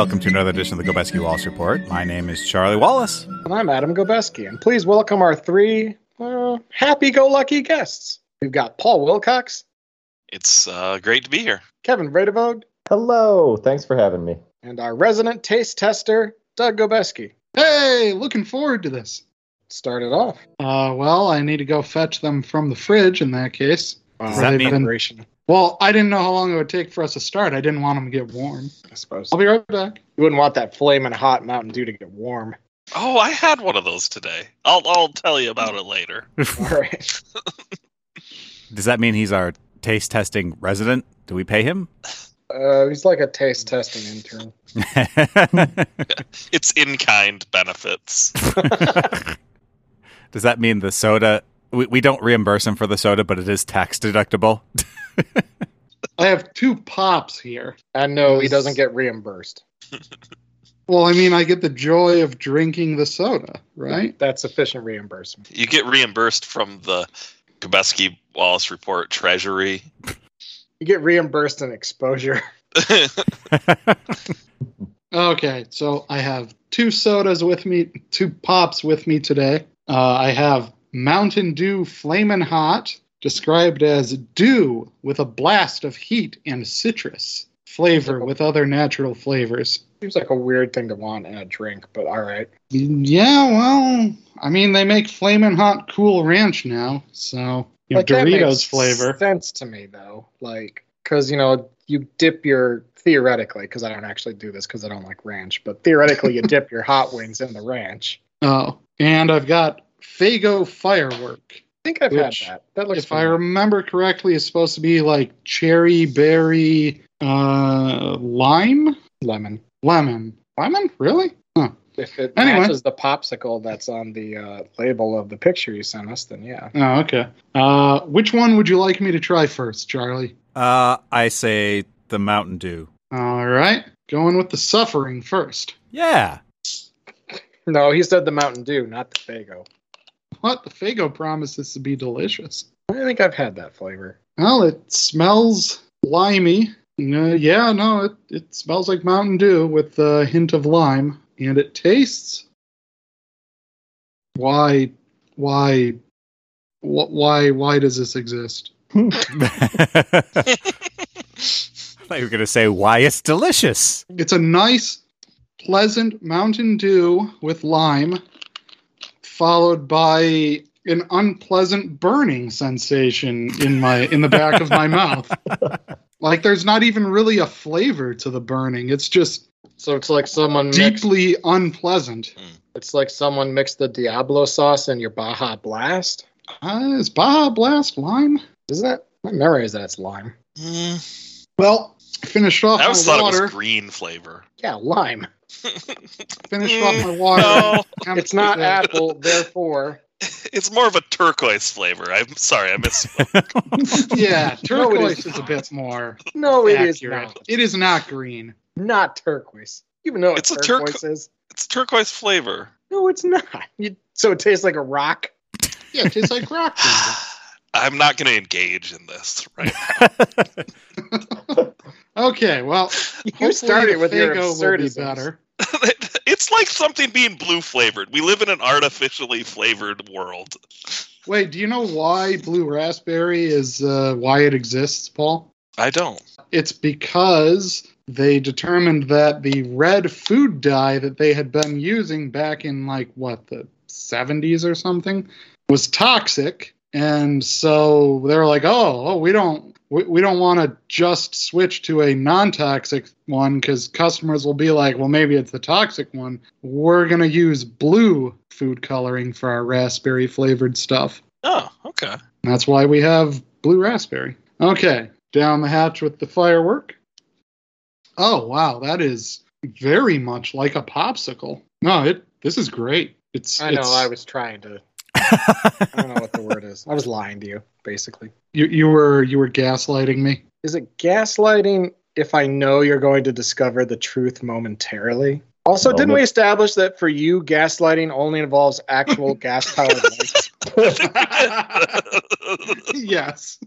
welcome to another edition of the Gobeski Wallace Report. My name is Charlie Wallace. And I'm Adam Gobeski. And please welcome our three uh, happy go lucky guests. We've got Paul Wilcox, It's uh, great to be here. Kevin Vredevog, Hello, thanks for having me. and our resident taste tester, Doug Gobeski. Hey, looking forward to this. Start it off. Uh, well, I need to go fetch them from the fridge in that case. Wow, Does that mean- preparation, Well, I didn't know how long it would take for us to start. I didn't want them to get warm. I suppose. I'll be right back. You wouldn't want that flaming hot Mountain Dew to get warm. Oh, I had one of those today. I'll I'll tell you about it later. All right. Does that mean he's our taste testing resident? Do we pay him? Uh, he's like a taste testing intern. It's in kind benefits. Does that mean the soda? We, we don't reimburse him for the soda, but it is tax deductible. I have two pops here. And no, he doesn't get reimbursed. Well, I mean, I get the joy of drinking the soda, right? That's sufficient reimbursement. You get reimbursed from the Gobeski Wallace Report Treasury. You get reimbursed in exposure. Okay, so I have two sodas with me, two pops with me today. Uh, I have Mountain Dew Flamin' Hot, described as dew with a blast of heat and citrus flavor with other natural flavors. Seems like a weird thing to want in a drink, but all right. Yeah, well, I mean, they make Flamin' Hot Cool Ranch now, so you know, Like, that Doritos makes flavor. sense to me though like because you know you dip your theoretically because i don't actually do this because i don't like ranch but theoretically you dip your hot wings in the ranch Oh, and I've got Faygo Firework. i think i've Which, had that that looks if I remember correctly, is supposed to be like cherry, berry, uh, lime, lemon lemon, lemon. Really? Huh. if it Anyway. matches the popsicle that's on the uh, label of the picture you sent us then yeah Oh, okay. Uh, which one would you like me to try first, Charlie? uh, I say the Mountain Dew. All right, going with the suffering first. Yeah. no he said the mountain dew not the faygo What the Faygo promises to be delicious. i think i've had that flavor Well, it smells limey. Uh, yeah, no, it, it smells like Mountain Dew with a hint of lime, and it tastes. Why, why, wh- why, why does this exist? I thought you were going to say why it's delicious. It's a nice, pleasant Mountain Dew with lime, followed by an unpleasant burning sensation in my in the back of my mouth. Like there's not even really a flavor to the burning. It's just so it's like someone mixed, deeply unpleasant. it's like someone mixed the diablo sauce in your baja blast Uh, is Baja Blast lime? Is that my memory is that it's lime Mm, Well, I finished off I always my thought it water. was green flavor. yeah lime Finished off my mm, water. No, it's not apple therefore it's more of a turquoise flavor. I'm sorry, I misspoke. Yeah, No, turquoise is is a bit more no it is accurate. not It is not green. not turquoise. You even know what It's a turquoise turqu- is? it's turquoise flavor. No, it's not. You, so it tastes like a rock. Yeah, it tastes like rock candy. I'm not going to engage in this right now. Okay, well, You started with your Faygo will be better. it's like something being blue flavored. We live in an artificially flavored world. Wait, do you know why blue raspberry is uh, why it exists, Paul? I don't. It's because they determined that the red food dye that they had been using back in like what the 70s or something was toxic and so they were like oh, oh we don't we, we don't want to just switch to a non-toxic one because customers will be like well maybe it's the toxic one we're going to use blue food coloring for our raspberry flavored stuff Oh, okay. that's why we have blue raspberry. Okay, down the hatch with the firework. Oh wow, that is very much like a popsicle. No, it this is great. It's I know. it's- I was trying to. I don't know what the word is. I was lying to you, basically. you you were you were gaslighting me. Is it gaslighting if I know you're going to discover the truth momentarily? Also, didn't we establish that for you, gaslighting only involves actual gas powered lights? yes.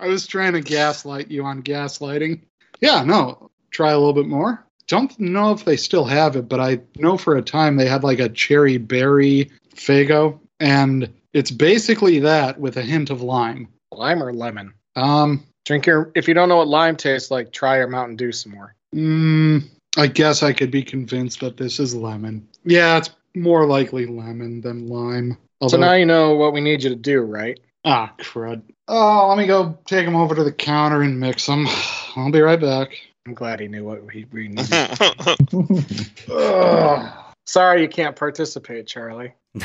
I was trying to gaslight you on gaslighting. Yeah, no. Try a little bit more. don't know if they still have it, but I know for a time they had like a cherry berry Faygo, and it's basically that with a hint of lime. Lime or lemon? Um, Drink your. If you don't know what lime tastes like, try your Mountain Dew some more. mm, I guess I could be convinced that this is lemon. Yeah, it's more likely lemon than lime. So now you know what we need you to do, right? ah, crud. Oh, let me go take them over to the counter and mix them. I'll be right back. I'm glad he knew what we, we needed. Ugh. Sorry you can't participate, Charlie.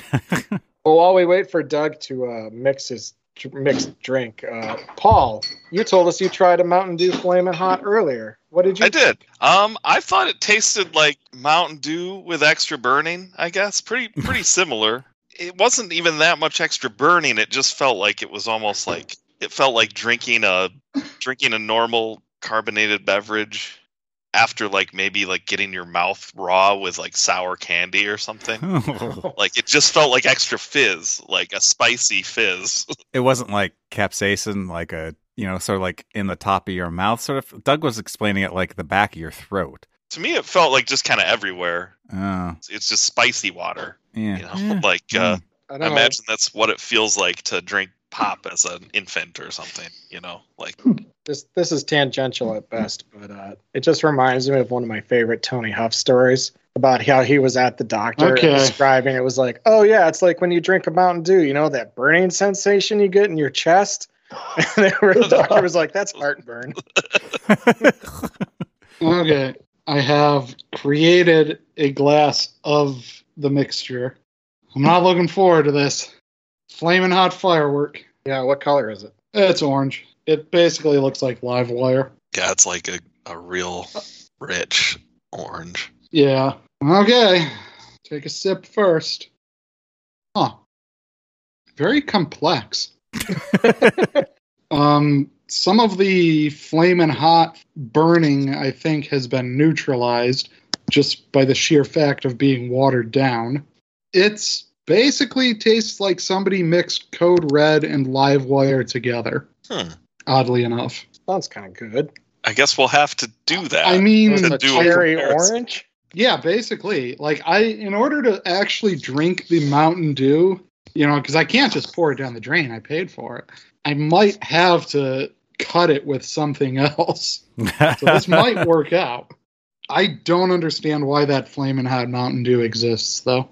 Well, while we wait for Doug to uh, mix his mixed drink, uh, Paul, you told us you tried a Mountain Dew Flamin' Hot earlier. What did you? I did. Um, I thought it tasted like Mountain Dew with extra burning. I guess pretty pretty similar. It wasn't even that much extra burning. It just felt like it was almost like it felt like drinking a drinking a normal carbonated beverage after like maybe like getting your mouth raw with like sour candy or something. Like it just felt like extra fizz, like a spicy fizz. it wasn't like capsaicin, like a you know, sort of like in the top of your mouth, sort of. Doug was explaining it like the back of your throat. to me, it felt like just kind of everywhere. Oh, It's just spicy water, yeah. you know. Yeah. Like uh, I I imagine that's what it feels like to drink pop as an infant or something, you know, like This this is tangential at best, but uh, it just reminds me of one of my favorite Tony Huff stories about how he was at the doctor Okay. describing it was like, oh yeah, it's like when you drink a Mountain Dew, you know that burning sensation you get in your chest. And were- the doctor was like, that's heartburn. Okay, I have created a glass of the mixture. I'm not looking forward to this. Flaming hot firework. Yeah, what color is it? It's orange. It basically looks like live wire. yeah, it's like a, a real rich orange. Yeah. Okay. Take a sip first. Huh. Very complex. Um, some of the flaming hot burning, I think, has been neutralized just by the sheer fact of being watered down. It's basically tastes like somebody mixed Code Red and Live Wire together. Hmm. Oddly enough. Sounds kind of good. I guess we'll have to do that. I mean, Is to do a cherry orange? Yeah, basically. Like I in order to actually drink the Mountain Dew, you know, cuz I can't just pour it down the drain. I paid for it. I might have to cut it with something else. So this might work out. I don't understand why that flaming hot Mountain Dew exists though.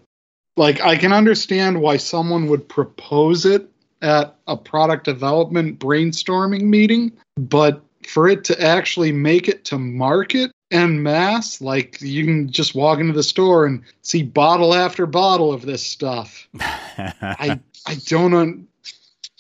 Like I can understand why someone would propose it at a product development brainstorming meeting, but for it to actually make it to market en mass, like you can just walk into the store and see bottle after bottle of this stuff. I I don't un-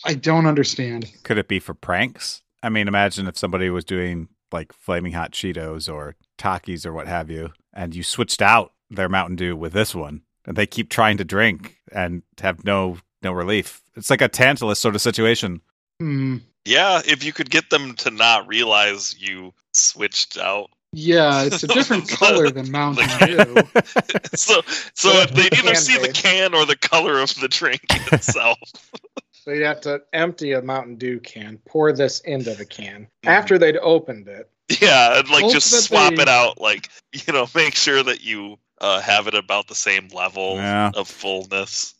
I don't understand. Could it be for pranks? I mean, imagine if somebody was doing like flaming hot Cheetos or Takis or what have you, and you switched out their Mountain Dew with this one, and they keep trying to drink and have no no relief. It's like a Tantalus sort of situation. Hmm. yeah, if you could get them to not realize you switched out. Yeah, it's a different color than Mountain Dew. so so if they'd either Can see the can or the color of the drink itself. So you have to empty a Mountain Dew can, pour this into the can. Mhm. After they'd opened it, Yeah, and like Hope just swap they- it out. Like you know, make sure that you uh, have it about the same level Yeah. of fullness.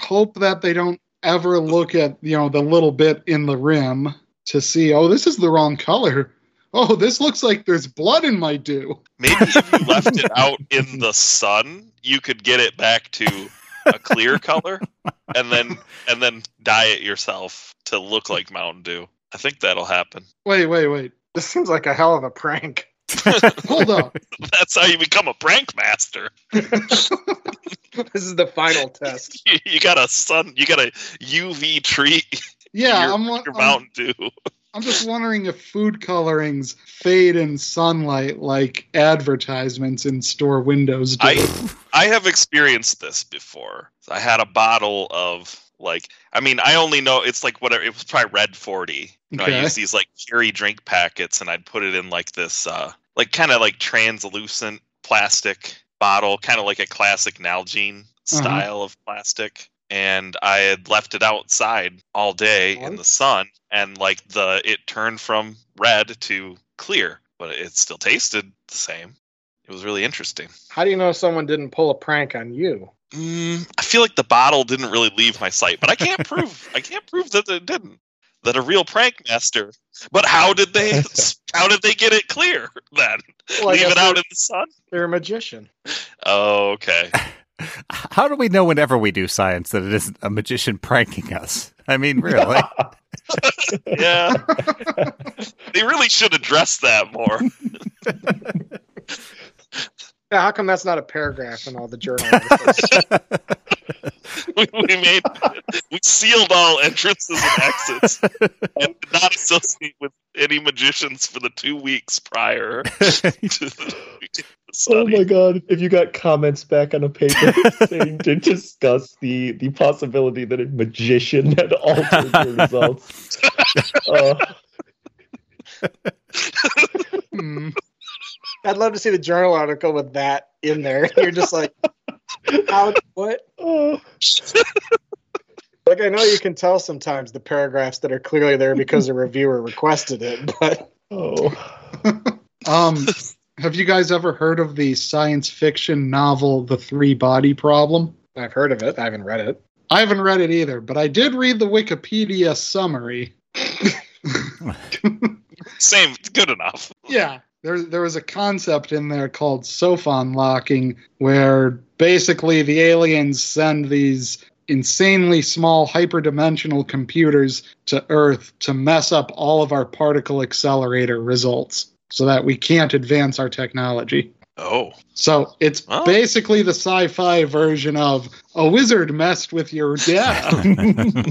Hope that they don't ever look at, you know, the little bit in the rim to see, oh, this is the wrong color. Oh, this looks like there's blood in my dew. Maybe if you left it out in the sun, you could get it back to a clear color, and then and then dye it yourself to look like Mountain Dew. I think that'll happen. Wait, wait, wait. this seems like a hell of a prank. Hold on. That's how you become a prank master. this is the final test. You, you got a sun, you got a UV treat Yeah, your, I'm, wa- your I'm, Mountain Dew. I'm just wondering if food colorings fade in sunlight like advertisements in store windows do. I I have experienced this before. I had a bottle of like I mean I only know it's like whatever it was probably red 40. You know, I Okay. use these like cherry drink packets and I'd put it in like this uh like kind of like translucent plastic bottle, kind of like a classic Nalgene Uh-huh. style of plastic. And I had left it outside all day in the sun and like the it turned from red to clear, but it still tasted the same. it was really interesting. How do you know someone didn't pull a prank on you? Mm, I feel like the bottle didn't really leave my sight, but I can't prove. I can't prove that it didn't. That a real prank master. But how did they? how did they get it clear then? Well, leave it out in the sun. They're a magician. Oh, okay. How do we know whenever we do science that it isn't a magician pranking us? I mean, really? Yeah, they really should address that more. Yeah, how come that's not a paragraph in all the journal articles? we, we made we sealed all entrances and exits and did not associate with any magicians for the two weeks prior to the, the Oh my god! If you got comments back on a paper saying to discuss the the possibility that a magician had altered your results, uh, Hmm. I'd love to see the journal article with that in there. You're just like, how? What? Like I know you can tell sometimes the paragraphs that are clearly there because a reviewer requested it, but oh, Um, have you guys ever heard of the science fiction novel The Three Body Problem? I've heard of it. I haven't read it. I haven't read it either, but I did read the Wikipedia summary. Same, It's good enough. Yeah. There, there was a concept in there called sophon locking, where basically the aliens send these insanely small hyperdimensional computers to Earth to mess up all of our particle accelerator results so that we can't advance our technology. Oh, So it's Oh. basically the sci fi version of a wizard messed with your data.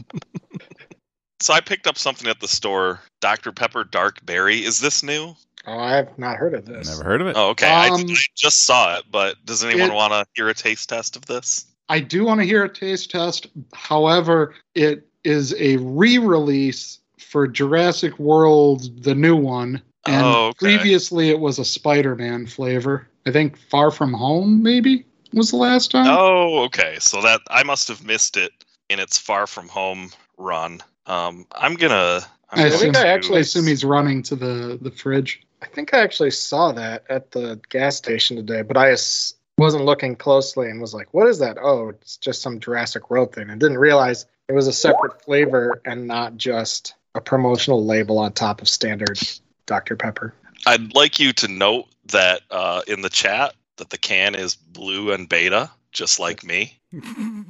so I picked up something at the store. Dr Pepper Dark Berry. Is this new? Oh, I've not heard of this. Never heard of it. Oh, okay. I, Um, I just saw it, but does anyone want to hear a taste test of this? I do want to hear a taste test. However, it is a re release for Jurassic World, the new one. And Oh, okay. previously it was a Spider Man flavor. I think Far From Home, maybe, was the last time. Oh, okay. So that I must have missed it in its Far From Home run. Um, I'm gonna. I'm I assume, think I I actually- assume he's running to the, the fridge. I think I actually saw that at the gas station today, but I s- wasn't looking closely and was like, "What is that?" Oh, it's just some Jurassic World thing. I didn't realize it was a separate flavor and not just a promotional label on top of standard Dr Pepper. I'd like you to note that uh, in the chat that the can is blue and beta, just like me.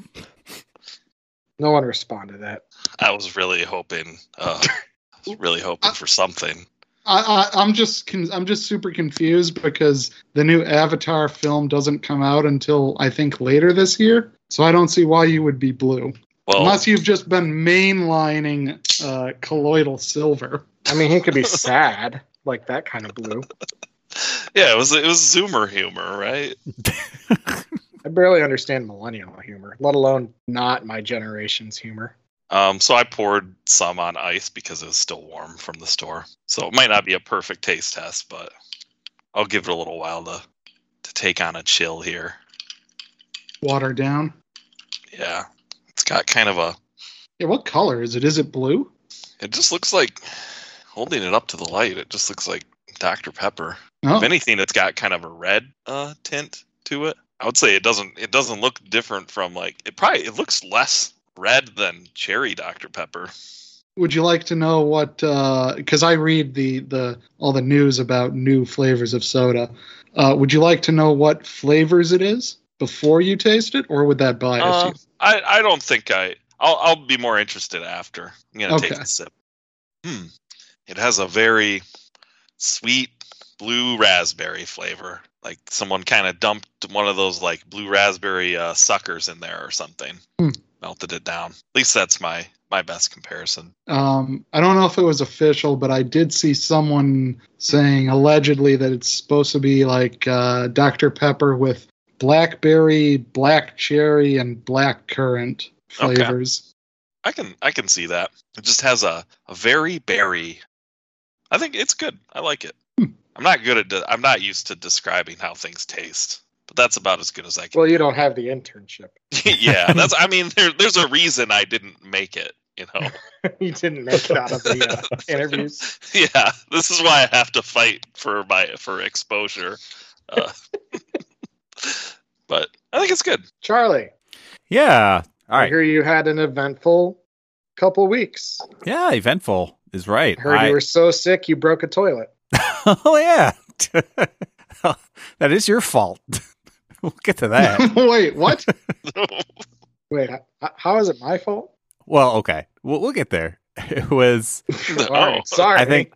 No one responded to that. I was really hoping. Uh, really hoping for something. I, I, I'm just I'm just super confused because the new Avatar film doesn't come out until I think later this year. So I don't see why you would be blue Well, unless you've just been mainlining uh, colloidal silver. I mean, he could be sad, like that kind of blue. yeah, it was it was Zoomer humor, right? I barely understand millennial humor, let alone not my generation's humor. Um, so I poured some on ice because it was still warm from the store. So it might not be a perfect taste test, but I'll give it a little while to to take on a chill here. Water down. Yeah, it's got kind of a. Yeah, what color is it? Is it blue? It just looks like holding it up to the light. It just looks like Dr Pepper. Oh, If anything, it's got kind of a red uh, tint to it. I would say it doesn't. It doesn't look different from like it. Probably it looks less red than cherry Dr Pepper. would you like to know what? Because I read the the all the news about new flavors of soda. Uh, would you like to know what flavors it is before you taste it, or would that bias Uh, you? I I don't think I. I'll I'll be more interested after. I'm gonna take a sip. Hmm. It has a very sweet blue raspberry flavor. Like someone kind of dumped one of those like blue raspberry uh, suckers in there or something. Hmm. Melted it down. At least that's my my best comparison. Um, I don't know if it was official, but I did see someone saying allegedly that it's supposed to be like uh, Dr. Pepper with blackberry, black cherry, and black currant flavors. Okay. I can I can see that. It just has a, a very berry. I think it's good. I like it. Hmm. I'm not good at de- I'm not used to describing how things taste, but that's about as good as I can. Well, you don't have the internship. yeah, that's I mean there, there's a reason I didn't make it. You know. you didn't make it out of the uh, interviews. yeah, this is why I have to fight for my for exposure. Uh, but I think it's good. Charlie, Yeah. All I hear you had an eventful couple weeks. Yeah, eventful is right. I heard I- you were so sick you broke a toilet. oh yeah. that is your fault. We'll get to that. Wait, what? Wait, how is it my fault? well, okay. We'll, we'll get there. It was No. All right, sorry. I think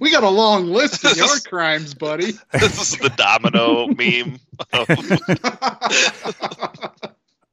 we got a long list of your crimes, buddy. this is the domino meme.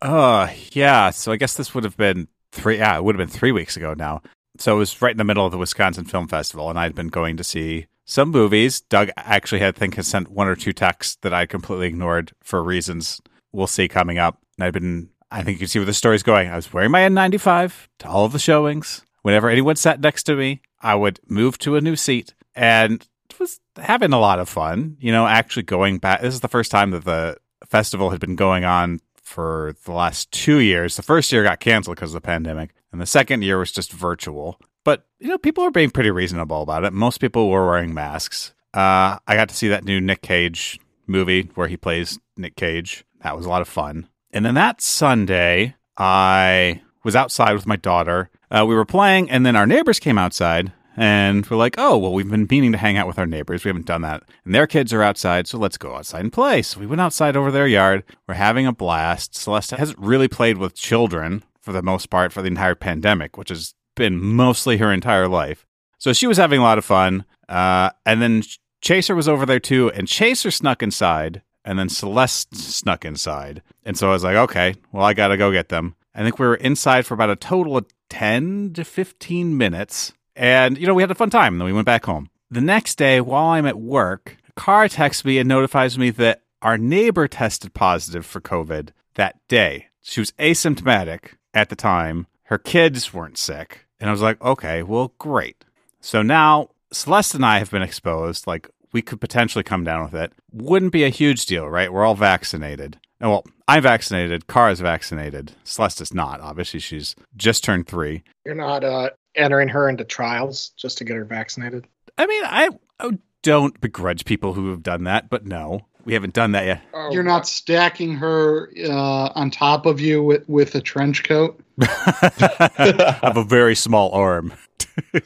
Uh yeah, so I guess this would have been three yeah, it would have been three weeks ago now. So it was right in the middle of the Wisconsin Film Festival and I'd been going to see some movies. Doug actually had I think has sent one or two texts that I completely ignored for reasons we'll see coming up. And I've been I think you can see where the story's going. I was wearing my N95 to all of the showings. Whenever anyone sat next to me, I would move to a new seat and was having a lot of fun. You know, actually going back. This is the first time that the festival had been going on for the last two years. The first year got canceled because of the pandemic, and the second year was just virtual. But you know, people were being pretty reasonable about it. Most people were wearing masks. Uh, I got to see that new Nick Cage movie where he plays Nick Cage. That was a lot of fun. And then that Sunday, I was outside with my daughter. Uh, we were playing, and then our neighbors came outside, and we're like, "Oh, well, we've been meaning to hang out with our neighbors. We haven't done that, and their kids are outside, so let's go outside and play." So we went outside over their yard. We're having a blast. Celeste hasn't really played with children for the most part for the entire pandemic, which has been mostly her entire life. So she was having a lot of fun. Uh, and then Chaser was over there too, and Chaser snuck inside, and then Celeste snuck inside. And so I was like, okay, well, I got to go get them. I think we were inside for about a total of 10 to 15 minutes. And, you know, we had a fun time. And then we went back home. The next day, while I'm at work, car texts me and notifies me that our neighbor tested positive for COVID that day. She was asymptomatic at the time. Her kids weren't sick. And I was like, okay, well, great. So now Celeste and I have been exposed. Like, we could potentially come down with it. Wouldn't be a huge deal, right? We're all vaccinated. Oh, well, I'm vaccinated. Cara is vaccinated. Celeste is not. Obviously, she's just turned three. You're not uh, entering her into trials just to get her vaccinated. I mean, I, I don't begrudge people who have done that, but no, we haven't done that yet. Oh, You're not stacking her uh, on top of you with, with a trench coat. I have a very small arm.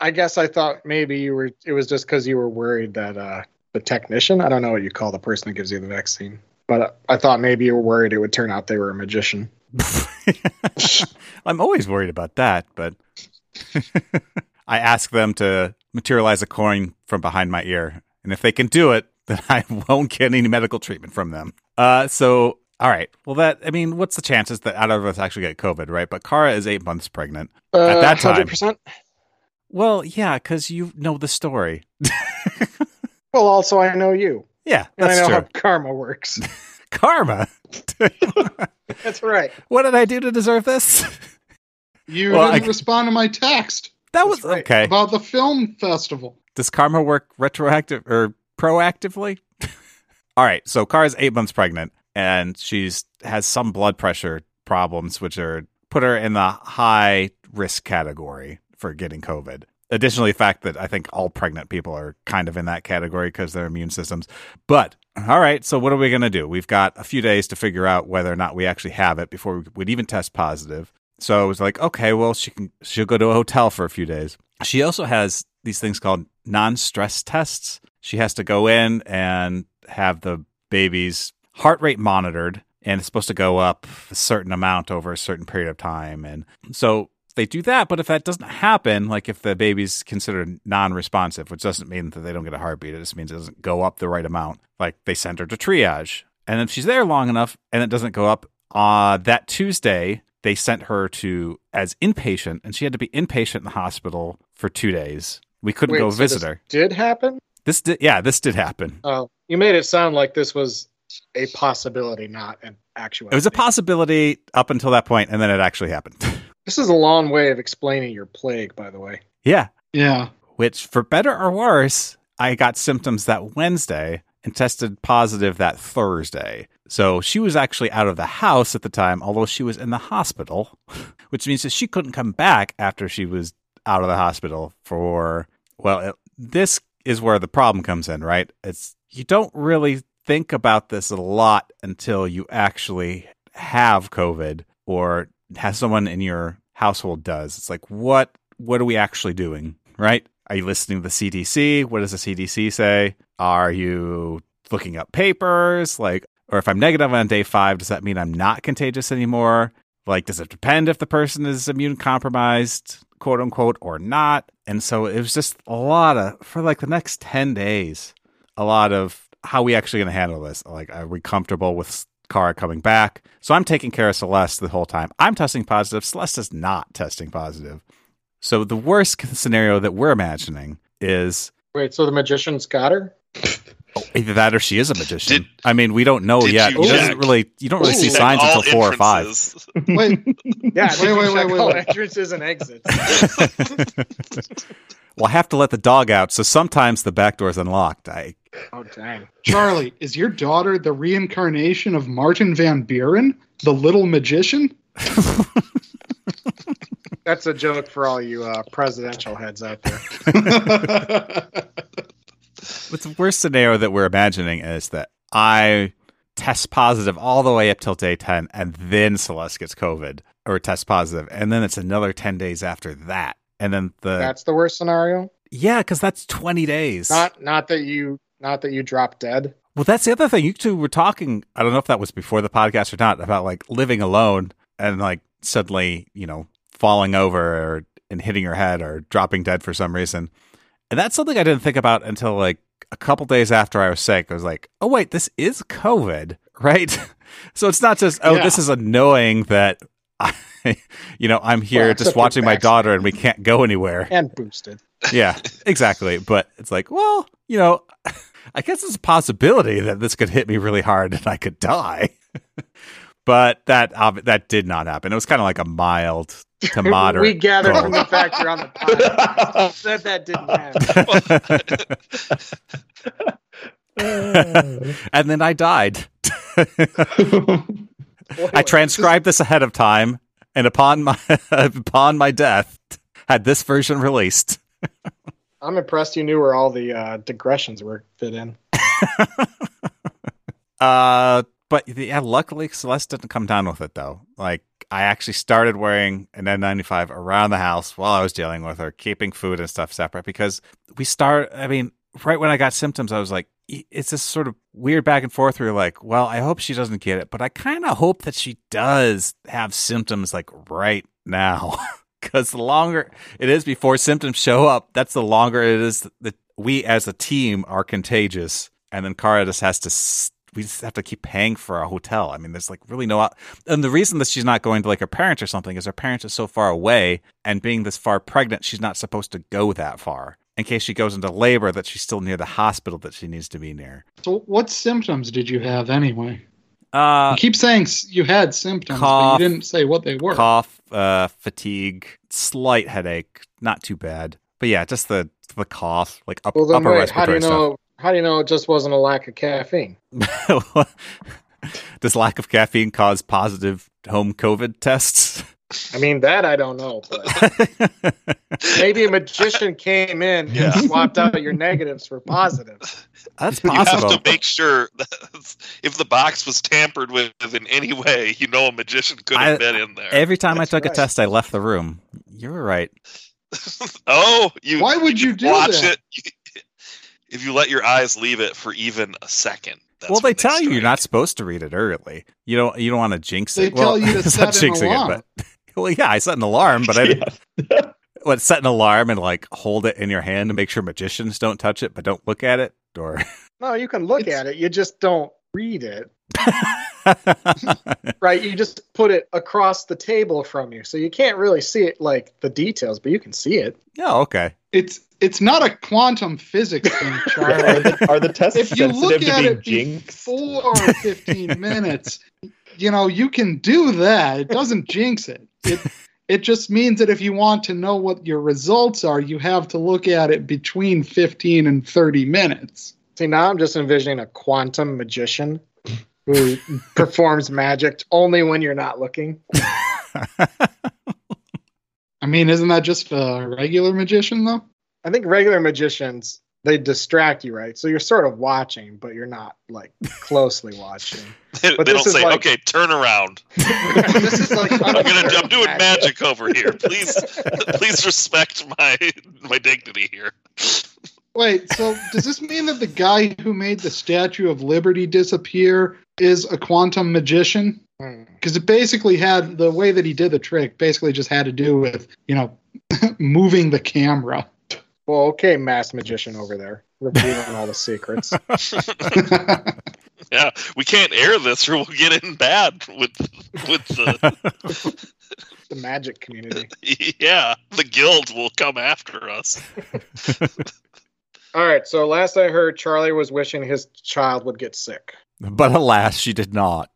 I guess I thought maybe you were. It was just because you were worried that uh, the technician. I don't know what you call the person that gives you the vaccine, but I thought maybe you were worried it would turn out they were a magician. I'm always worried about that, but I ask them to materialize a coin from behind my ear. And if they can do it, then I won't get any medical treatment from them. Uh, so, all right. Well, that, I mean, what's the chances that either of us actually get COVID, right? But Kara is eight months pregnant. Uh, that time. 100%. Well, yeah, because you know the story. Well, also I know you, Yeah, and I that's know true. how karma works. Karma. That's right. what did I do to deserve this? You Well, didn't I- respond to my text That was right. okay. about the film festival. Does karma work retroactive or proactively? All right, so Kara's eight months pregnant, and she's has some blood pressure problems, which are put her in the high risk category for getting COVID. Additionally, the fact that I think all pregnant people are kind of in that category because their immune systems. But all right, so what are we going to do? We've got a few days to figure out whether or not we actually have it before we would even test positive. So it was like, okay, well, she can she'll go to a hotel for a few days. She also has these things called non-stress tests. She has to go in and have the baby's heart rate monitored, and it's supposed to go up a certain amount over a certain period of time. And so they do that, but if that doesn't happen, like if the baby's considered non-responsive, which doesn't mean that they don't get a heartbeat, it just means it doesn't go up the right amount. Like they send her to triage, and if she's there long enough and it doesn't go up, uh, that Tuesday they sent her to as inpatient, and she had to be inpatient in the hospital for two days. We couldn't Wait, go so visit this her. Did happen? This did, yeah, this did happen. Oh, you made it sound like this was a possibility, not an actuality. It was a possibility up until that point, and then it actually happened. This is a long way of explaining your plague, by the way. yeah, Yeah. which for better or worse, I got symptoms that Wednesday and tested positive that Thursday. So she was actually out of the house at the time, although she was in the hospital, which means that she couldn't come back after she was out of the hospital for, well, it, this is where the problem comes in, right? It's, you don't really think about this a lot until you actually have COVID or has someone in your household does. It's like, what, what are we actually doing, right? Are you listening to the CDC? What does the CDC say? Are you looking up papers? Like, or if I'm negative on day five, does that mean I'm not contagious anymore? Like, does it depend if the person is immune compromised, quote unquote, or not? And so it was just a lot of, for like the next 10 days, a lot of how we actually going to handle this? Like, are we comfortable with Kara coming back? So I'm taking care of Celeste the whole time. I'm testing positive. Celeste is not testing positive. So the worst scenario that we're imagining is Wait, so the magician's got her? Oh, either that or she is a magician. Did- I mean, we don't know yet. you It doesn't really, you don't really Ooh. see signs until four or five. Wait, Yeah, Wait, wait, wait, wait, wait, wait, wait. Entrances and exits. well, I have to let the dog out, so sometimes the back door's unlocked. I Oh dang! Charlie, is your daughter the reincarnation of Martin Van Buren, the little magician? That's a joke for all you uh, presidential heads out there. But the worst scenario that we're imagining is that I test positive all the way up till day 10, and then Celeste gets COVID or test positive, and then it's another 10 days after that. And then the, That's the worst scenario. yeah, because that's 20 days. Not not that you not that you drop dead. well, that's the other thing. You two were talking, I don't know if that was before the podcast or not, about like living alone and like suddenly, you know, falling over or and hitting your head or dropping dead for some reason. And that's something I didn't think about until like a couple days after I was sick. I was like, oh, wait, this is COVID, right? so it's not just, oh, Yeah. this is annoying that I, you know, I'm here Well, just watching my daughter and we can't go anywhere. and boosted. yeah, exactly. But it's like, well, you know, I guess it's a possibility that this could hit me really hard and I could die. but that that did not happen. It was kind of like a mild to moderate. we gathered from the fact you're on the podcast that that didn't happen. and then I died. I transcribed this ahead of time, and upon my upon my death, had this version released. I'm impressed you knew where all the uh, digressions were fit in. Uh, but yeah, luckily Celeste didn't come down with it though. Like I actually started wearing an N95 around the house while I was dealing with her, keeping food and stuff separate because we start. I mean, right when I got symptoms, I was like, it's this sort of weird back and forth. Where you're like, well, I hope she doesn't get it, but I kind of hope that she does have symptoms like right now. Because the longer it is before symptoms show up, that's the longer it is that we as a team are contagious. And then Kara just has to, s- we just have to keep paying for a hotel. I mean, there's like really no, and the reason that she's not going to like her parents or something is her parents are so far away. And being this far pregnant, she's not supposed to go that far in case she goes into labor that she's still near the hospital that she needs to be near. so, what symptoms did you have anyway? Uh, you keep saying you had symptoms, cough, but you didn't say what they were. cough, uh, fatigue, slight headache, not too bad. But yeah, just the the cough, like up, Well, then upper wait, how do you know? How do you know it just wasn't a lack of caffeine? Does lack of caffeine cause positive home COVID tests? I mean, that I don't know, but maybe a magician came in Yeah. and swapped out your negatives for positives. That's possible. You have to make sure that if the box was tampered with in any way, you know a magician could have I- been in there. Every time That's I took right. a test, I left the room. You were right. oh, you Why would you do watch that? it? If you let your eyes leave it for even a second. that's well, they when tell you you're not supposed to read it early. You don't. You don't want to jinx They it. well, tell you to not set an alarm. it, but well, yeah, I set an alarm, but I didn't. Yeah. What set an alarm and like hold it in your hand to make sure magicians don't touch it, but don't look at it, or No, you can look It's- at it. You just don't read it. Right? You just put it across the table from you. So you can't really see it like the details, but you can see it. oh, okay. It's it's not a quantum physics thing, Are Charlie. the, are the tests if you look sensitive to at being it jinxed? before 15 minutes, you know, you can do that. It doesn't jinx it. It it just means that if you want to know what your results are, you have to look at it between 15 and 30 minutes. See, now I'm just envisioning a quantum magician who performs magic only when you're not looking. I mean, isn't that just a regular magician though? I think regular magicians they distract you, right? So you're sort of watching, but you're not like closely watching. They, But they don't say, like- "Okay, turn around." this is like I'm gonna. I'm doing magic over here. Please, please respect my my dignity here. Wait, so does this mean that the guy who made the Statue of Liberty disappear is a quantum magician? Hmm. Because it basically had the way that he did the trick basically just had to do with, you know, moving the camera. Well, okay, mass magician over there, revealing all the secrets. Yeah, we can't air this, or we'll get in bad with with the the magic community. yeah. The guild will come after us. All right, so last I heard, Charlie was wishing his child would get sick. but alas, she did not.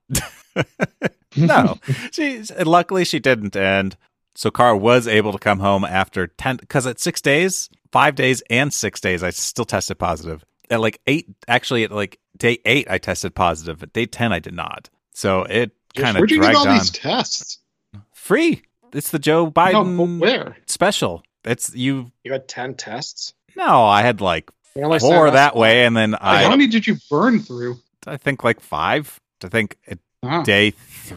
no, she luckily she didn't, and so Car was able to come home after ten. Because at six days, five days, and six days, I still tested positive. At like eight, actually, at like day eight, I tested positive. At day ten, I did not. So it kind of Where'd you get all on. these tests? Free. It's the Joe Biden but where? special. It's you. You had ten tests. No, I had like You four signed up that way, and then Like, how many did you burn through? I think like five. I think it Ah. day th-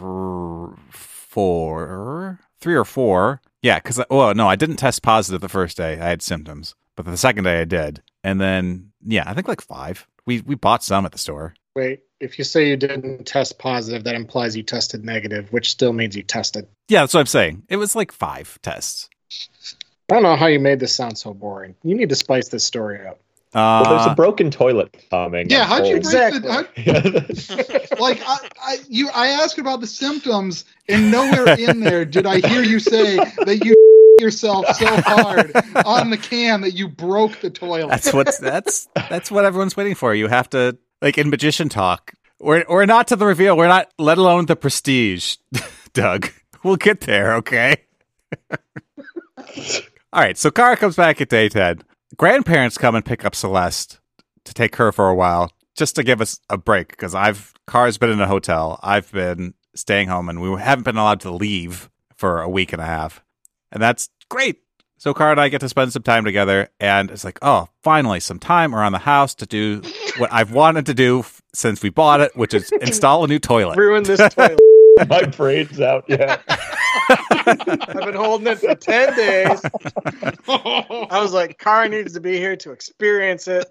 four, three or four. Yeah, because well, no, I didn't test positive the first day. I had symptoms, but the second day I did, and then yeah, I think like five. We we bought some at the store. Wait, if you say you didn't test positive, that implies you tested negative, which still means you tested. Yeah, that's what I'm saying. It was like five tests. I don't know how you made this sound so boring. You need to spice this story up. Uh, well, there's a broken toilet coming. Yeah, how'd you told. break Exactly. the, how- like I, I you I asked about the symptoms and nowhere in there did I hear you say that you yourself so hard on the can that you broke the toilet. That's what that's that's what everyone's waiting for. You have to like in magician talk. We're we're not to the reveal. We're not let alone the prestige, Doug. We'll get there, okay? All right, so Kara comes back at day 10. Grandparents come and pick up Celeste to take her for a while, just to give us a break, because I've Car's been in a hotel. I've been staying home and we haven't been allowed to leave for a week and a half. And that's great. So Car and I get to spend some time together, and it's like, oh, finally, some time around the house to do what I've wanted to do f- since we bought it, which is install a new toilet. Ruin this toilet. My brain's out. Yeah. I've been holding it for 10 days. I was like, Kara needs to be here to experience it.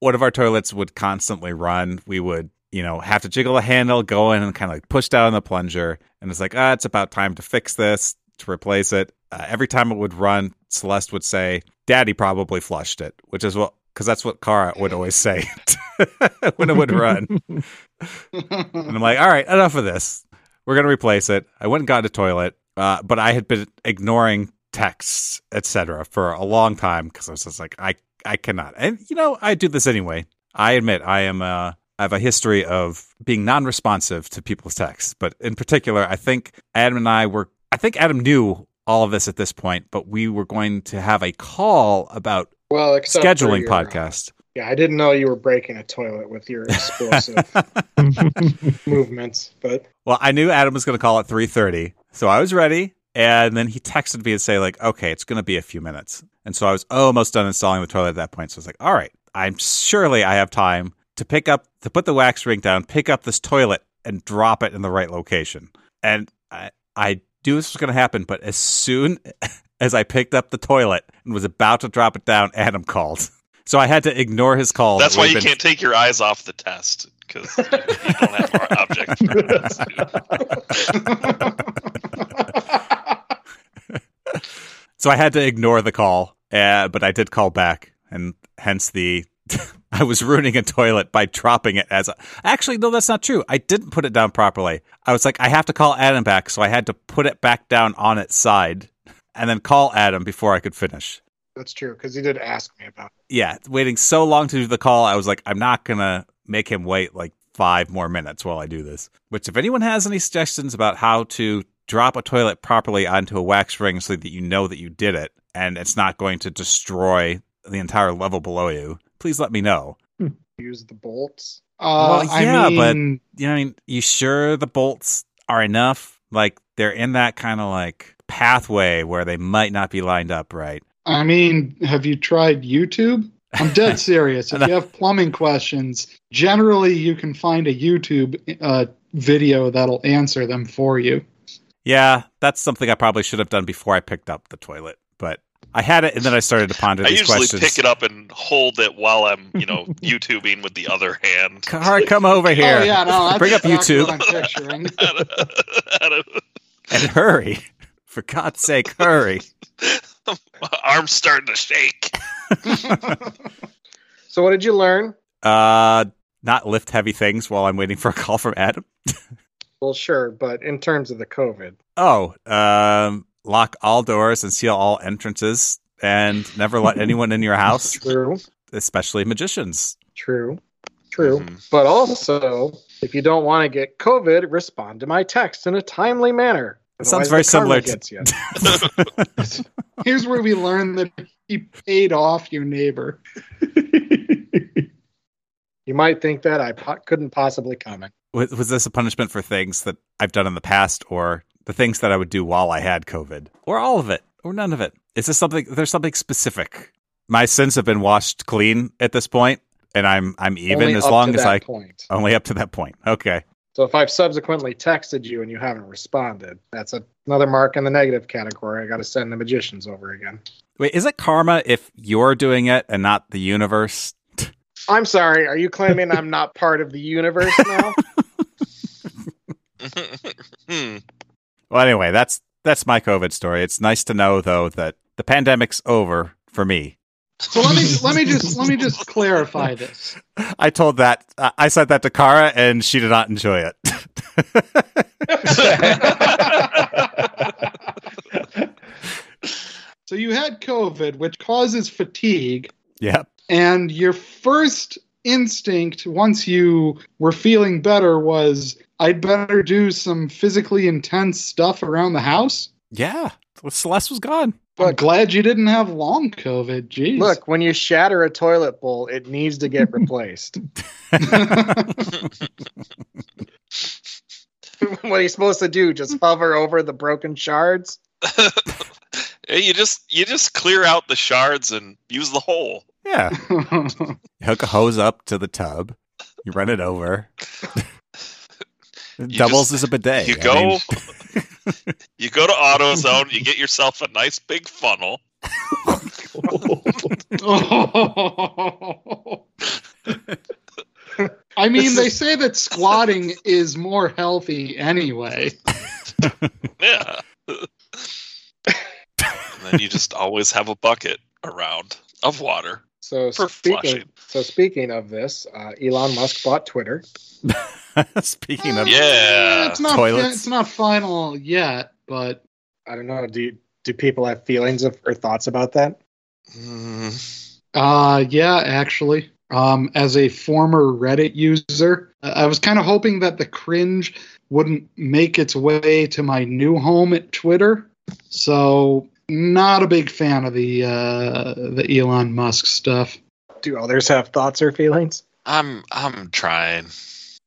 one of our toilets would constantly run. We would, you know, have to jiggle the handle, go in and kind of like push down the plunger. And it's like, ah, it's about time to fix this, to replace it. Uh, every time it would run, Celeste would say, Daddy probably flushed it, which is what, because that's what Cara would always say when it would run. And I'm like, all right, enough of this. We're going to replace it. I went and got a toilet, uh, but I had been ignoring texts, etc., for a long time because I was just like, I, I cannot. And you know, I do this anyway. I admit I am. Uh, I have a history of being non-responsive to people's texts, but in particular, I think Adam and I were. I think Adam knew all of this at this point, but we were going to have a call about Well, scheduling your, uh, podcast. Yeah, I didn't know you were breaking a toilet with your explosive movements, but Well, I knew Adam was going to call at 3:30, so I was ready. And then he texted me and say like, "Okay, it's going to be a few minutes." And so I was almost done installing the toilet at that point. So I was like, "All right, I'm surely I have time to pick up to put the wax ring down, pick up this toilet, and drop it in the right location." And I, I knew this was going to happen, but as soon as I picked up the toilet and was about to drop it down, Adam called. So I had to ignore his call. That's that why you been- can't take your eyes off the test because you don't have our object. So I had to ignore the call, uh, but I did call back, and hence the I was ruining a toilet by dropping it as a, actually no, that's not true. I didn't put it down properly. I was like, I have to call Adam back, so I had to put it back down on its side, and then call Adam before I could finish. That's true because he did ask me about. It. Yeah, waiting so long to do the call, I was like, I'm not gonna make him wait like five more minutes while I do this. Which, if anyone has any suggestions about how to drop a toilet properly onto a wax ring so that you know that you did it and it's not going to destroy the entire level below you, please let me know. Use the bolts. Uh, Well, yeah, I but- You know, I mean, you sure the bolts are enough? Like they're in that kind of like pathway where they might not be lined up right. I mean, have you tried YouTube? I'm dead serious. If you have plumbing questions, generally you can find a YouTube uh, video that'll answer them for you. Yeah, that's something I probably should have done before I picked up the toilet. But I had it, and then I started to ponder I these usually questions. pick it up and hold it while I'm, you know, YouTubing with the other hand. All right, come over here. Oh yeah, no, that's Bring up YouTube. I'm picturing. and hurry. For God's sake, hurry. My arm's starting to shake. So what did you learn? Uh, not lift heavy things while I'm waiting for a call from Adam. Well, sure, but in terms of the COVID, Oh, um, lock all doors and seal all entrances, and never let anyone in your house, true, especially magicians. true, true. Mhm. But also, if you don't want to get COVID, respond to my text in a timely manner. It sounds very similar to- gets you. Here's where we learn that he paid off your neighbor. You might think that I po- couldn't possibly comment. was, was this a punishment for things that I've done in the past, or the things that I would do while I had COVID, or all of it, or none of it? Is this something? There's something specific. My sins have been washed clean at this point, and I'm I'm even Only as long as I point. only up to that point. Okay. So if I've subsequently texted you and you haven't responded, that's a, another mark in the negative category. I got to send the magicians over again. Wait, is it karma if you're doing it and not the universe? I'm sorry. Are you claiming I'm not part of the universe now? Hmm. Well, anyway, that's that's my COVID story. It's nice to know though that the pandemic's over for me. So let me let me just let me just clarify this. I told that uh, I said that to Kara, and she did not enjoy it. So you had COVID, which causes fatigue, yep. and your first instinct once you were feeling better was I'd better do some physically intense stuff around the house. Yeah. Well, Celeste was gone. I'm glad you didn't have long COVID. Jeez. Look, when you shatter a toilet bowl, it needs to get replaced. what are you supposed to do? Just hover over the broken shards? Hey, you just you just clear out the shards and use the hole. Yeah. You hook a hose up to the tub. You run it over. It doubles just- as a bidet. You I go, mean, you go to AutoZone, you get yourself a nice big funnel. I mean, they say that squatting is more healthy anyway. Yeah. and then you just always have a bucket around of water. So For speaking, flushing. so speaking of this, uh, Elon Musk bought Twitter. Speaking of, Yeah. Eh, it's not Toilets. it's not final yet, but I don't know. Do you, do people have feelings of, or thoughts about that? Mm, uh yeah, actually. Um as a former Reddit user, I I was kind of hoping that the cringe wouldn't make its way to my new home at Twitter. So not a big fan of the uh the Elon Musk stuff. Do others have thoughts or feelings? I'm I'm trying.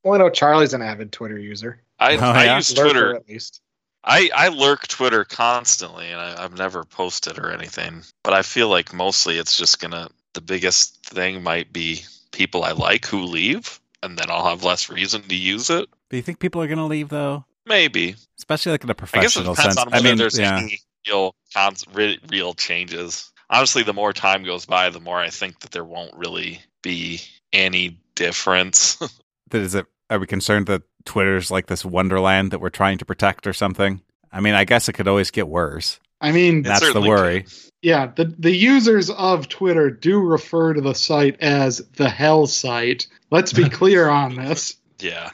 Well, I know Charlie's an avid Twitter user. I, Oh, I yeah? use Lurker, Twitter. at least. I, I lurk Twitter constantly, and I, I've never posted or anything. But I feel like mostly it's just gonna. The biggest thing might be people I like who leave, and then I'll have less reason to use it. do you think people are going to leave though? Maybe. Especially like in a I guess it professional depends sense. on I mean, there's yeah. any real, cons- re- real changes. Honestly, the more time goes by, the more I think that there won't really be any difference. that is it are we concerned that twitter's like this wonderland that we're trying to protect or something i mean i guess it could always get worse I mean, that's the worry could. Yeah, the the users of Twitter do refer to the site as the hell site. Let's be clear on this. Yeah.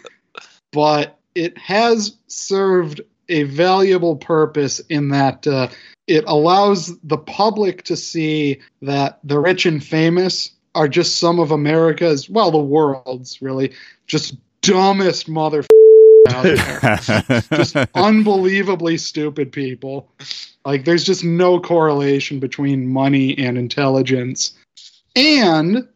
But it has served a valuable purpose in that uh, it allows the public to see that the rich and famous are just some of America's, well, the world's really just dumbest mother out there. just unbelievably stupid people. Like there's just no correlation between money and intelligence. And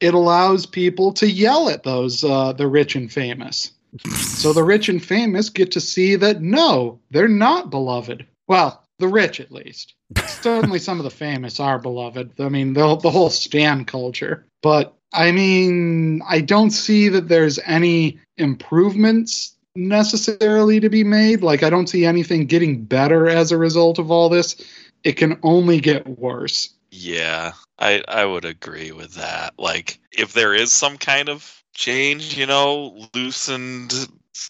it allows people to yell at those uh, the rich and famous. So the rich and famous get to see that no, they're not beloved. Well, the rich at least. Certainly, some of the famous are beloved. I mean, the the whole stan culture. But I mean, I don't see that there's any improvements necessarily to be made. Like, I don't see anything getting better as a result of all this. It can only get worse. Yeah, I I would agree with that. Like if there is some kind of change, you know, loosened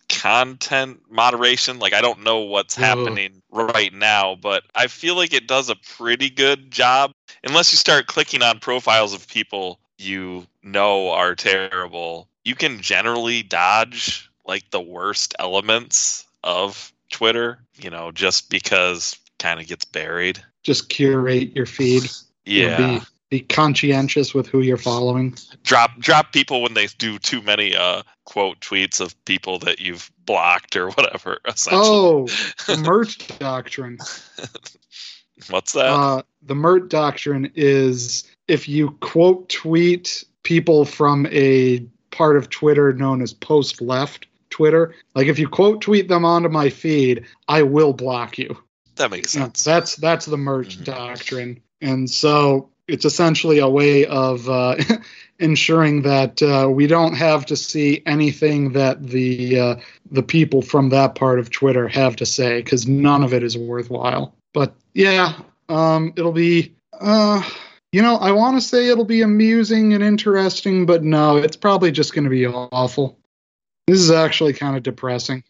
content moderation, like I don't know what's Ugh. happening right now, but I feel like it does a pretty good job unless you start clicking on profiles of people you know are terrible. You can generally dodge like the worst elements of Twitter, you know, just because kind of gets buried. Just curate your feed. Yeah. Be, be conscientious with who you're following. drop drop people when they do too many uh quote tweets of people that you've blocked or whatever Oh, the Mert doctrine. what's that Uh, the Mert doctrine is if you quote tweet people from a part of Twitter known as post left Twitter, like if you quote tweet them onto my feed, I will block you. that makes sense that's that's the Mert Mhm. doctrine, and so it's essentially a way of uh, ensuring that uh, we don't have to see anything that the uh, the people from that part of Twitter have to say, because none of it is worthwhile. But yeah, um, it'll be. Uh, you know, I want to say it'll be amusing and interesting, but no, it's probably just going to be awful. This is actually kind of depressing.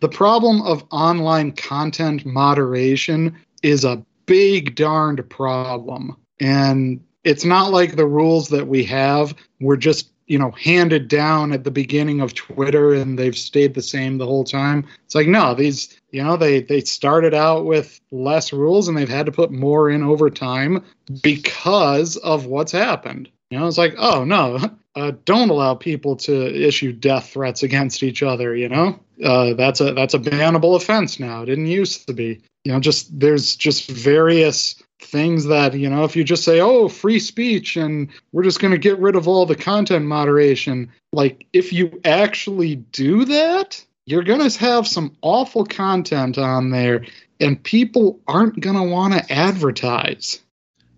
The problem of online content moderation is a big darned problem. And it's not like the rules that we have were just, you know, handed down at the beginning of Twitter and they've stayed the same the whole time. It's like, no, these, you know, they, they started out with less rules and they've had to put more in over time because of what's happened. You know, it's like, oh no, uh, don't allow people to issue death threats against each other. You know, uh, that's a that's a bannable offense now. It didn't used to be. You know, just there's just various things that you know if you just say oh free speech and we're just going to get rid of all the content moderation like if you actually do that you're going to have some awful content on there and people aren't going to want to advertise.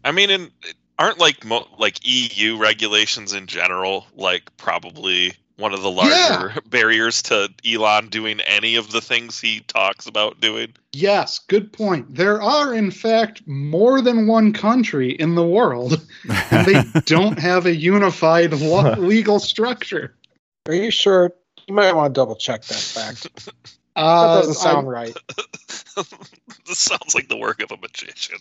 I mean and aren't like mo- like eu regulations in general like probably one of the larger barriers to elon doing any of the things he talks about doing Yes, good point. There are, in fact, more than one country in the world, and they don't have a unified lo- legal structure. Are you sure? You might want to double check that fact. That Uh, doesn't sound right. this sounds like the work of a magician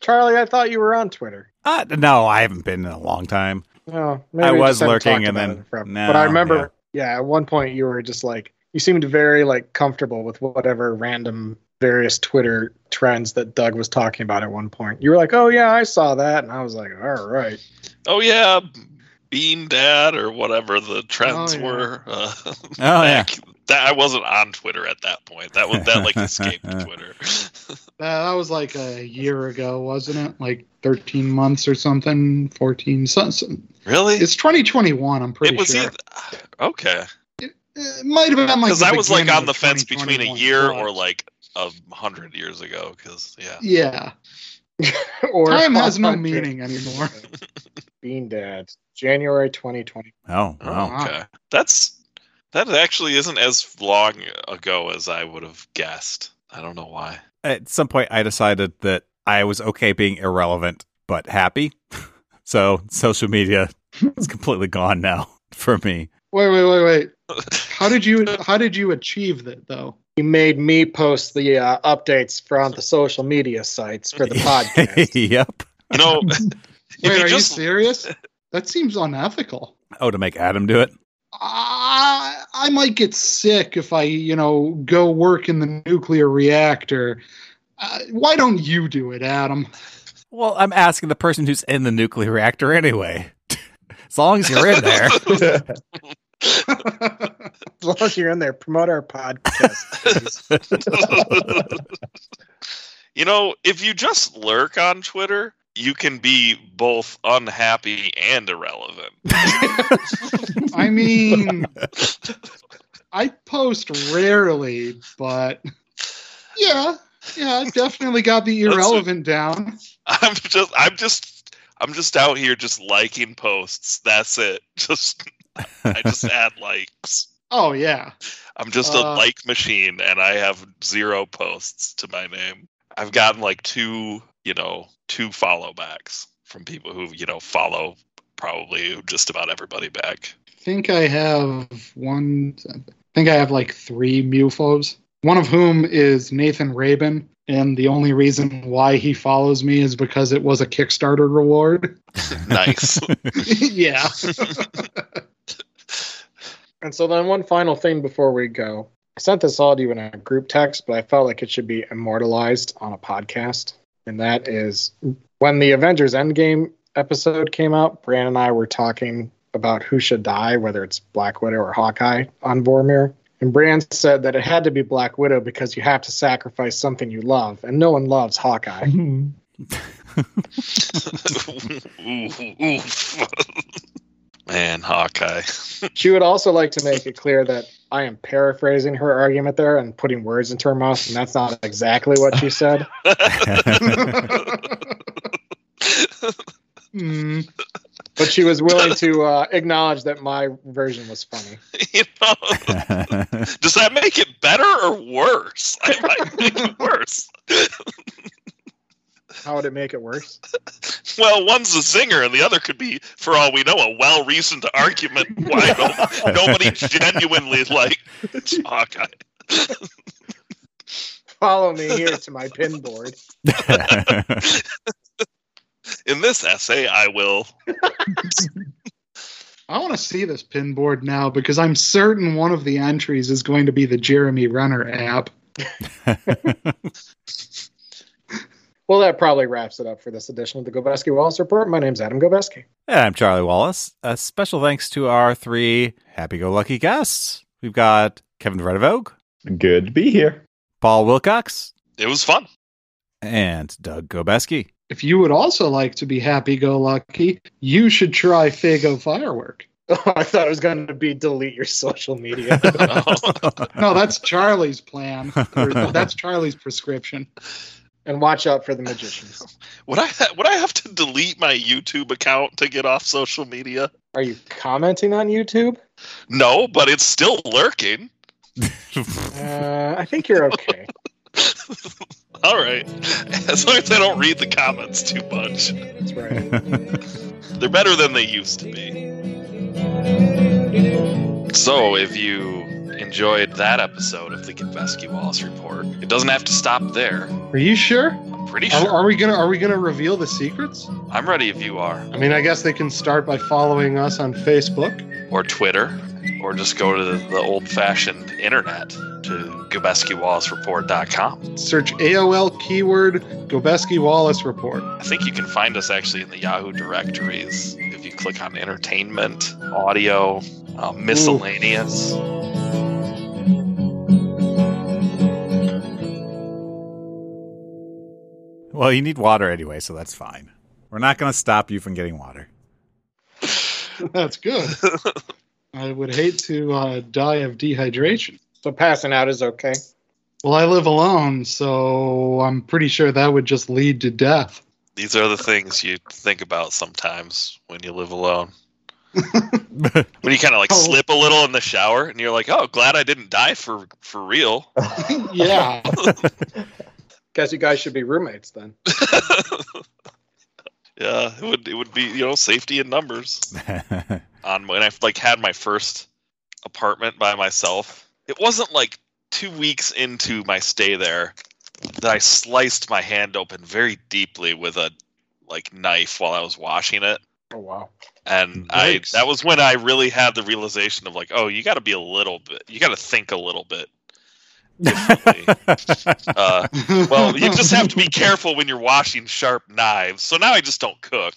Charlie, I thought you were on Twitter. Uh, no, I haven't been in a long time. No, maybe I was lurking and then- it forever. no, but I remember, yeah. at one point you were just like you seemed very like comfortable with whatever random various Twitter trends that Doug was talking about at one point. You were like, "Oh yeah, I saw that," and I was like, "All right." oh yeah bean dad or whatever the trends Oh, yeah. were uh, Oh yeah. Back- that i wasn't on twitter at that point that was that like escaped twitter That, that was like a year ago, wasn't it? Like 13 months or something, 14. So, so- really it's 2021, I'm pretty it was sure. either uh, okay it might have been like because the i was like on the fence between a year but- or like a hundred years ago because yeah Yeah. or Time has no 100. meaning anymore. Bean Dad, January 2020. Oh Oh, wow. wow. okay that's that actually isn't as long ago as i would have guessed i don't know why At some point, I decided that I was okay being irrelevant but happy. so social media is completely gone now for me. Wait, wait, wait, wait. How did you how did you achieve that though? You made me post the uh, updates from the social media sites for the podcast. yep. No. Wait, you are just you serious? That seems unethical. Oh, to make Adam do it. I, I might get sick if I, you know, go work in the nuclear reactor. Uh, why don't you do it, Adam? Well, I'm asking the person who's in the nuclear reactor anyway. as long as you're in there. as long as you're in there, promote our podcast. you know, if you just lurk on Twitter, you can be both unhappy and irrelevant. I mean, I post rarely, but yeah, yeah, I definitely got the That's a- irrelevant down. I'm just I'm just I'm just out here just liking posts. That's it. Just I just add likes. Oh yeah, I'm just a Uh, like machine and I have zero posts to my name. I've gotten like two, you know, two follow backs from people who, you know, follow probably just about everybody back. I think I have one. I think I have like three mufos. One of whom is Nathan Rabin, and the only reason why he follows me is because it was a Kickstarter reward. nice. yeah. And so then one final thing before we go. I sent this all to you in a group text, but I felt like it should be immortalized on a podcast. And that is when the Avengers Endgame episode came out, Brand and I were talking about who should die, whether it's Black Widow or Hawkeye on Vormir. And Brand said that it had to be Black Widow because you have to sacrifice something you love, and no one loves Hawkeye. Oof, oof. Man, Hawkeye. She would also like to make it clear that I am paraphrasing her argument there and putting words into her mouth, and that's not exactly what she said. Hmm. But she was willing to uh, acknowledge that my version was funny. you know, does that make it better or worse? I might make it worse. How would it make it worse? Well, one's a singer, and the other could be, for all we know, a well-reasoned argument why no, nobody genuinely like Hawkeye. Follow me here to my pin board. In this essay, I will. I want to see this pin board now because I'm certain one of the entries is going to be the Jeremy Renner app. Well, that probably wraps it up for this edition of the Gobeski Wallace Report. My name's Adam Gobeski. And I'm Charlie Wallace. A special thanks to our three happy-go-lucky guests. We've got Kevin Vredevogue, Good to be here. Paul Wilcox, It was fun. and Doug Gobeski. If you would also like to be happy go lucky, you should try Faygo Firework. Oh, I thought it was going to be delete your social media. No, that's Charlie's plan. That's Charlie's prescription. And watch out for the magicians. Would I ha- would I have to delete my YouTube account to get off social media? Are you commenting on YouTube? No, but it's still lurking. Uh, I think you're okay. All right, as long as I don't read the comments too much, That's right. they're better than they used to be. So, if you enjoyed that episode of the Gobeski Wallace Report, it doesn't have to stop there. Are you sure? I'm pretty Are, sure. are we gonna Are we gonna reveal the secrets? I'm ready if you are. I mean, I guess they can start by following us on Facebook. or Twitter, or just go to the, the old fashioned internet to GobeskiWallaceReport.com. Search AOL keyword Gobeski Wallace Report. I think you can find us actually in the Yahoo directories if you click on entertainment, audio, um, miscellaneous. Well, you need water anyway, so that's fine. We're not going to stop you from getting water. That's good. I would hate to uh, die of dehydration. So passing out is okay. Well, I live alone, so I'm pretty sure that would just lead to death. These are the things you think about sometimes when you live alone. When you kind of like Oh. slip a little in the shower and you're like, oh, glad I didn't die for, for real. yeah. Guess you guys should be roommates then. yeah, it would, it would be, you know, safety in numbers. on when I like had my first apartment by myself. It wasn't like two weeks into my stay there that I sliced my hand open very deeply with a like knife while I was washing it. Oh wow. And I that was when I really had the realization of like, oh, you got to be a little bit, you got to think a little bit. Differently. uh, well, you just have to be careful when you're washing sharp knives. So now I just don't cook.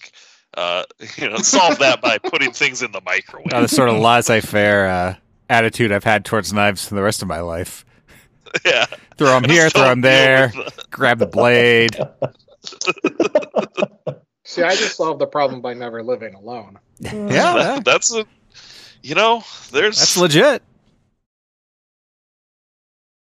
Uh, you know, solve that by putting things in the microwave. Now, the sort of laissez-faire uh, attitude I've had towards knives for the rest of my life. yeah. Throw them here, throw them there, the- grab the blade. See, I just solved the problem by never living alone. Yeah, yeah. That's a, you know, there's that's legit.